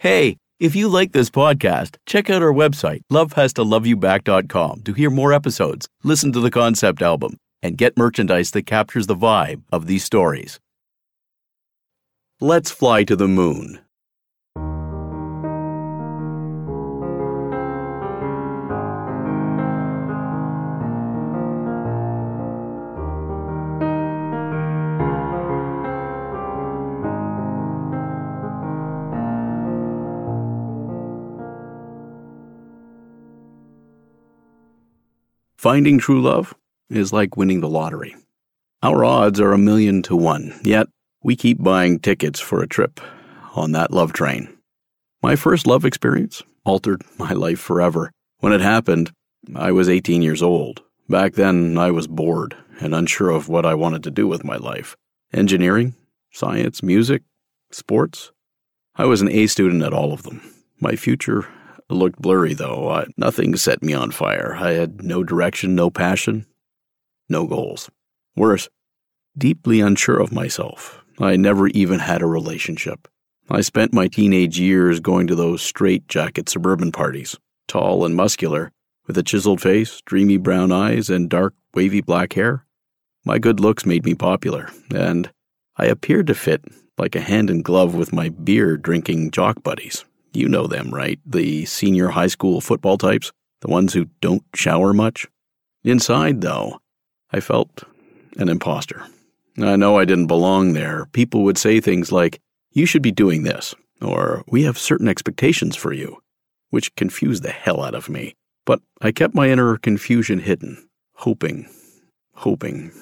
Hey, if you like this podcast, check out our website, lovehastoloveYouback.com, to hear more episodes, listen to the concept album, and get merchandise that captures the vibe of these stories. Let's fly to the moon. Finding true love is like winning the lottery. Our odds are a million to one, yet we keep buying tickets for a trip on that love train. My first love experience altered my life forever. When it happened, I was 18 years old. Back then, I was bored and unsure of what I wanted to do with my life engineering, science, music, sports. I was an A student at all of them. My future it looked blurry, though. I, nothing set me on fire. I had no direction, no passion, no goals. Worse, deeply unsure of myself. I never even had a relationship. I spent my teenage years going to those straight-jacket suburban parties, tall and muscular, with a chiseled face, dreamy brown eyes, and dark, wavy black hair. My good looks made me popular, and I appeared to fit like a hand in glove with my beer drinking jock buddies. You know them, right? The senior high school football types, the ones who don't shower much. Inside, though, I felt an imposter. I know I didn't belong there. People would say things like, You should be doing this, or We have certain expectations for you, which confused the hell out of me. But I kept my inner confusion hidden, hoping, hoping,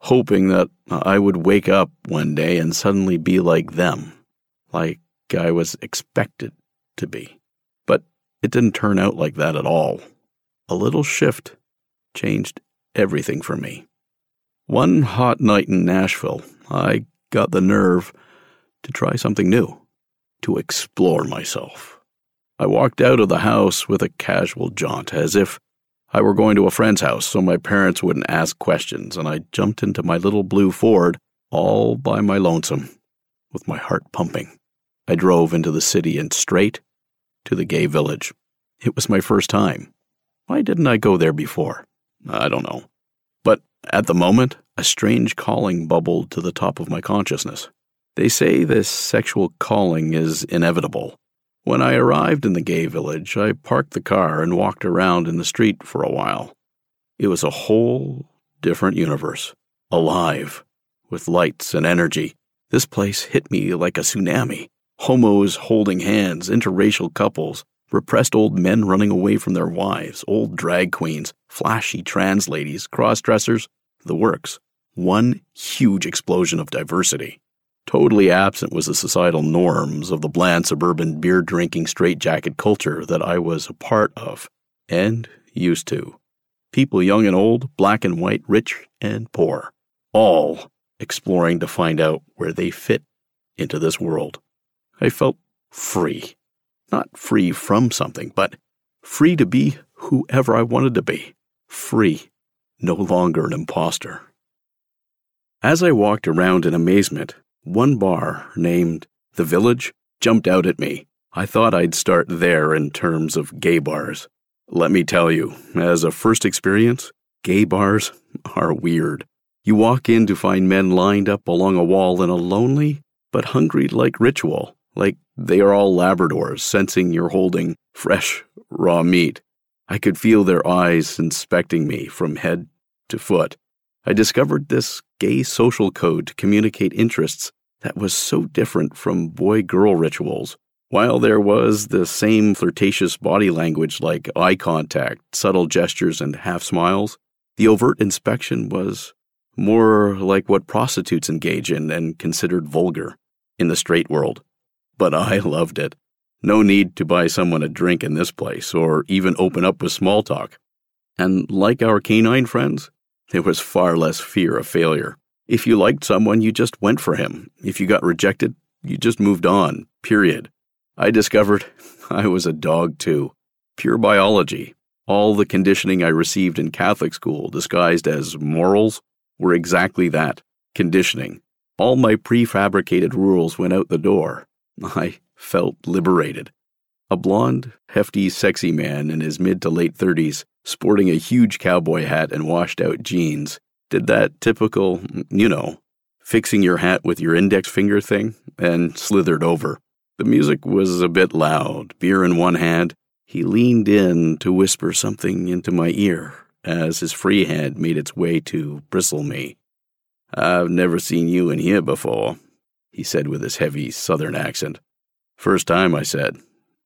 hoping that I would wake up one day and suddenly be like them, like I was expected to be. But it didn't turn out like that at all. A little shift changed everything for me. One hot night in Nashville, I got the nerve to try something new, to explore myself. I walked out of the house with a casual jaunt, as if I were going to a friend's house so my parents wouldn't ask questions, and I jumped into my little blue Ford all by my lonesome, with my heart pumping. I drove into the city and straight to the gay village. It was my first time. Why didn't I go there before? I don't know. But at the moment, a strange calling bubbled to the top of my consciousness. They say this sexual calling is inevitable. When I arrived in the gay village, I parked the car and walked around in the street for a while. It was a whole different universe, alive, with lights and energy. This place hit me like a tsunami homos holding hands, interracial couples, repressed old men running away from their wives, old drag queens, flashy trans ladies, cross dressers, the works. One huge explosion of diversity. Totally absent was the societal norms of the bland suburban beer drinking straitjacket culture that I was a part of and used to. People young and old, black and white, rich and poor, all exploring to find out where they fit into this world. I felt free. Not free from something, but free to be whoever I wanted to be. Free, no longer an impostor. As I walked around in amazement, one bar named The Village jumped out at me. I thought I'd start there in terms of gay bars. Let me tell you, as a first experience, gay bars are weird. You walk in to find men lined up along a wall in a lonely but hungry like ritual like they are all Labradors sensing you're holding fresh, raw meat. I could feel their eyes inspecting me from head to foot. I discovered this gay social code to communicate interests that was so different from boy girl rituals. While there was the same flirtatious body language like eye contact, subtle gestures, and half smiles, the overt inspection was more like what prostitutes engage in and considered vulgar in the straight world but I loved it. No need to buy someone a drink in this place, or even open up with small talk. And like our canine friends, there was far less fear of failure. If you liked someone, you just went for him. If you got rejected, you just moved on, period. I discovered I was a dog too. Pure biology. All the conditioning I received in Catholic school, disguised as morals, were exactly that conditioning. All my prefabricated rules went out the door. I felt liberated. A blond, hefty, sexy man in his mid to late 30s, sporting a huge cowboy hat and washed out jeans, did that typical, you know, fixing your hat with your index finger thing and slithered over. The music was a bit loud, beer in one hand. He leaned in to whisper something into my ear as his free hand made its way to bristle me. I've never seen you in here before, he said with his heavy southern accent. First time, I said.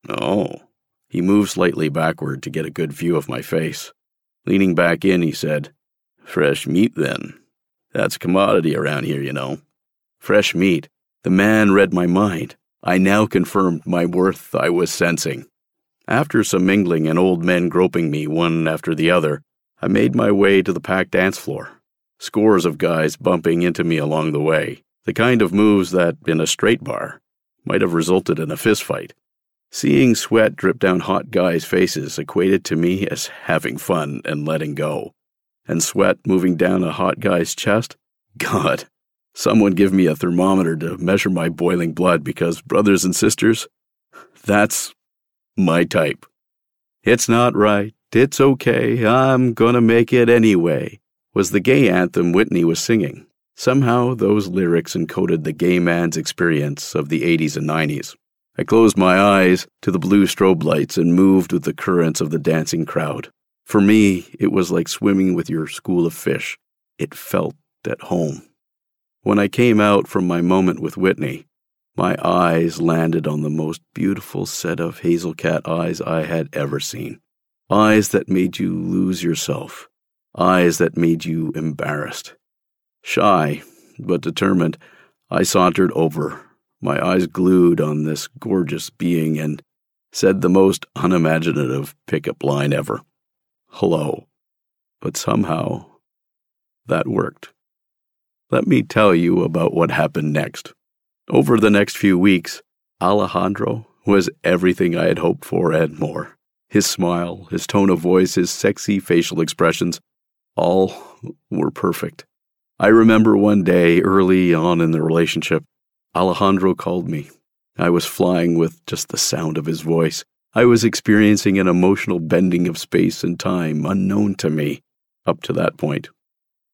Oh. He moved slightly backward to get a good view of my face. Leaning back in, he said, Fresh meat, then. That's a commodity around here, you know. Fresh meat. The man read my mind. I now confirmed my worth I was sensing. After some mingling and old men groping me one after the other, I made my way to the packed dance floor. Scores of guys bumping into me along the way, the kind of moves that, in a straight bar, might have resulted in a fistfight. Seeing sweat drip down hot guys' faces equated to me as having fun and letting go. And sweat moving down a hot guy's chest? God, someone give me a thermometer to measure my boiling blood because, brothers and sisters, that's my type. It's not right. It's okay. I'm gonna make it anyway, was the gay anthem Whitney was singing. Somehow, those lyrics encoded the gay man's experience of the 80s and 90s. I closed my eyes to the blue strobe lights and moved with the currents of the dancing crowd. For me, it was like swimming with your school of fish. It felt at home. When I came out from my moment with Whitney, my eyes landed on the most beautiful set of hazel cat eyes I had ever seen. Eyes that made you lose yourself. Eyes that made you embarrassed. Shy, but determined, I sauntered over, my eyes glued on this gorgeous being, and said the most unimaginative pickup line ever Hello. But somehow, that worked. Let me tell you about what happened next. Over the next few weeks, Alejandro was everything I had hoped for and more. His smile, his tone of voice, his sexy facial expressions, all were perfect. I remember one day early on in the relationship, Alejandro called me. I was flying with just the sound of his voice. I was experiencing an emotional bending of space and time unknown to me up to that point.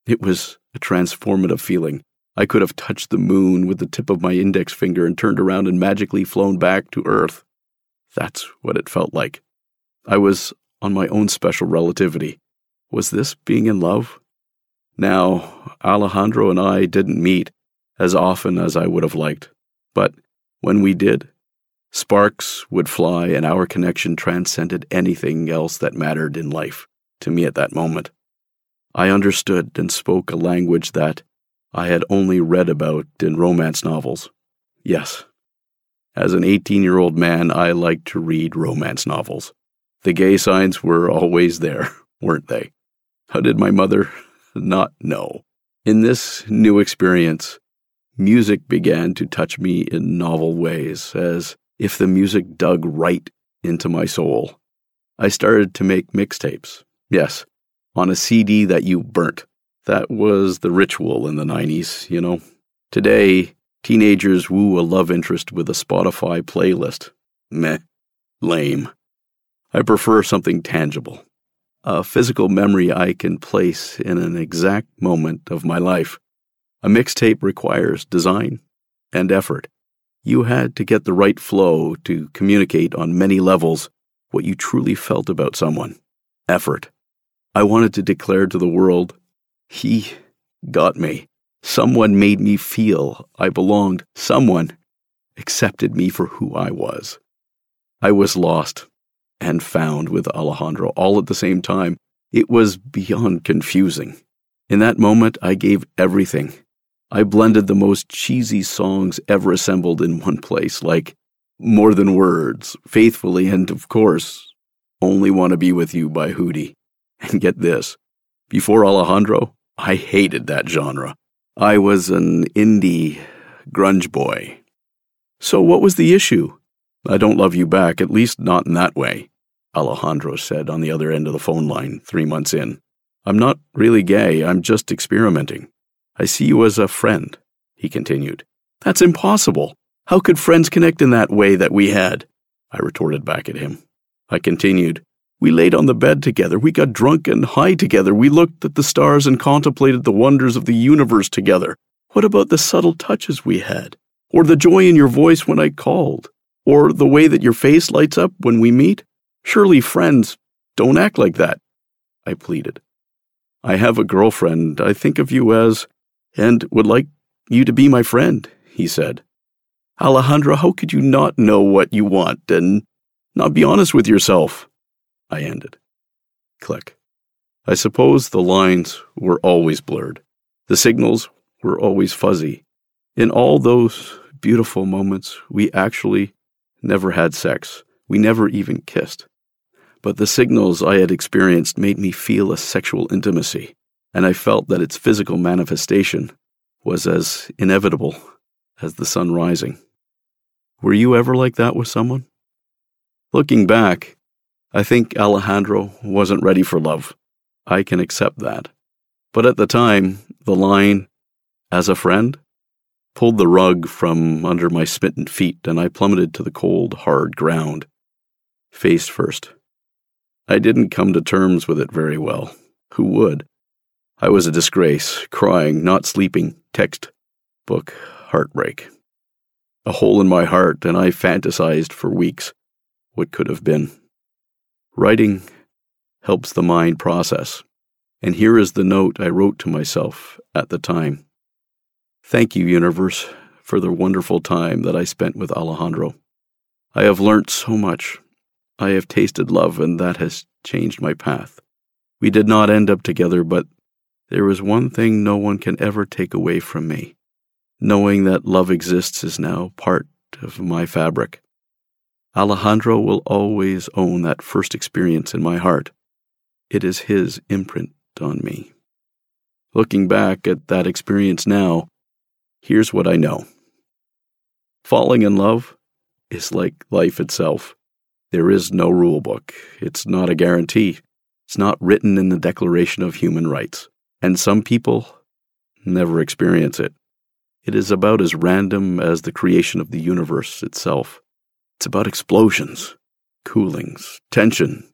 It was a transformative feeling. I could have touched the moon with the tip of my index finger and turned around and magically flown back to Earth. That's what it felt like. I was on my own special relativity. Was this being in love? Now, Alejandro and I didn't meet as often as I would have liked, but when we did, sparks would fly and our connection transcended anything else that mattered in life to me at that moment. I understood and spoke a language that I had only read about in romance novels. Yes, as an 18 year old man, I liked to read romance novels. The gay signs were always there, weren't they? How did my mother not know. In this new experience, music began to touch me in novel ways, as if the music dug right into my soul. I started to make mixtapes. Yes, on a CD that you burnt. That was the ritual in the 90s, you know. Today, teenagers woo a love interest with a Spotify playlist. Meh. Lame. I prefer something tangible a physical memory I can place in an exact moment of my life. A mixtape requires design and effort. You had to get the right flow to communicate on many levels what you truly felt about someone. Effort. I wanted to declare to the world, He got me. Someone made me feel I belonged. Someone accepted me for who I was. I was lost and found with Alejandro all at the same time. It was beyond confusing. In that moment, I gave everything. I blended the most cheesy songs ever assembled in one place, like More Than Words, Faithfully, and of course, Only Want to Be With You by Hootie. And get this before Alejandro, I hated that genre. I was an indie grunge boy. So, what was the issue? I don't love you back, at least not in that way, Alejandro said on the other end of the phone line three months in. I'm not really gay, I'm just experimenting. I see you as a friend, he continued. That's impossible. How could friends connect in that way that we had? I retorted back at him. I continued, We laid on the bed together. We got drunk and high together. We looked at the stars and contemplated the wonders of the universe together. What about the subtle touches we had? Or the joy in your voice when I called? Or the way that your face lights up when we meet? Surely friends don't act like that, I pleaded. I have a girlfriend I think of you as, and would like you to be my friend, he said. Alejandro, how could you not know what you want and not be honest with yourself? I ended. Click. I suppose the lines were always blurred. The signals were always fuzzy. In all those beautiful moments, we actually never had sex. We never even kissed. But the signals I had experienced made me feel a sexual intimacy, and I felt that its physical manifestation was as inevitable as the sun rising. Were you ever like that with someone? Looking back, I think Alejandro wasn't ready for love. I can accept that. But at the time, the line, as a friend, pulled the rug from under my smitten feet and I plummeted to the cold, hard ground, face first. I didn't come to terms with it very well. Who would? I was a disgrace, crying, not sleeping, text, book, heartbreak a hole in my heart, and I fantasized for weeks what could have been. Writing helps the mind process, and here is the note I wrote to myself at the time. Thank you, universe, for the wonderful time that I spent with Alejandro. I have learnt so much. I have tasted love, and that has changed my path. We did not end up together, but there is one thing no one can ever take away from me Knowing that love exists is now part of my fabric. Alejandro will always own that first experience in my heart. It is his imprint on me. Looking back at that experience now, here's what I know. Falling in love is like life itself. There is no rule book. It's not a guarantee. It's not written in the Declaration of Human Rights. And some people never experience it. It is about as random as the creation of the universe itself. It's about explosions, coolings, tension,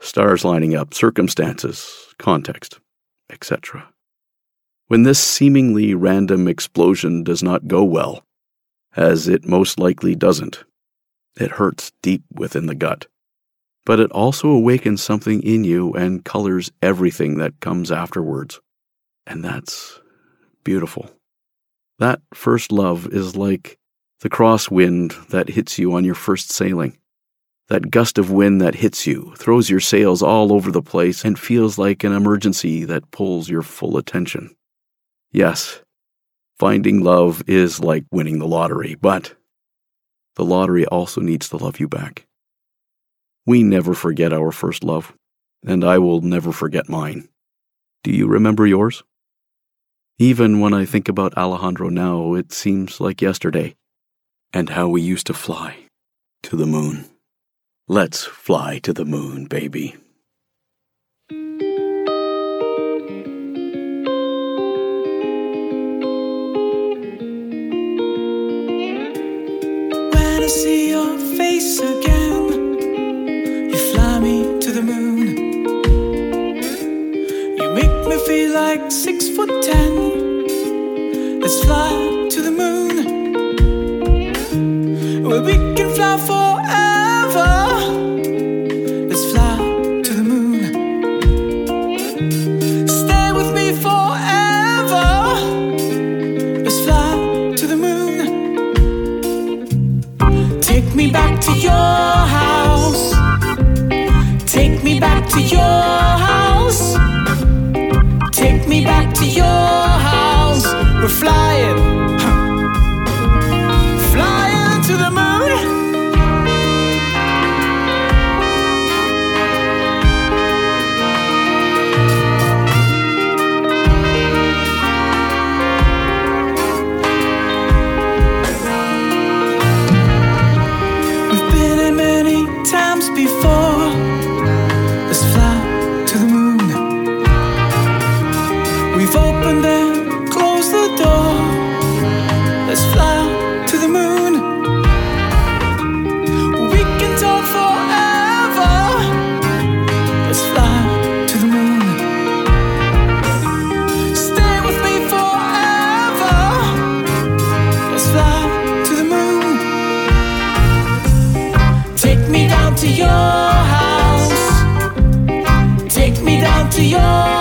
stars lining up, circumstances, context, etc. When this seemingly random explosion does not go well, as it most likely doesn't, it hurts deep within the gut. But it also awakens something in you and colors everything that comes afterwards. And that's beautiful. That first love is like the crosswind that hits you on your first sailing. That gust of wind that hits you, throws your sails all over the place, and feels like an emergency that pulls your full attention. Yes, finding love is like winning the lottery, but the lottery also needs to love you back. We never forget our first love, and I will never forget mine. Do you remember yours? Even when I think about Alejandro now, it seems like yesterday, and how we used to fly to the moon. Let's fly to the moon, baby. Your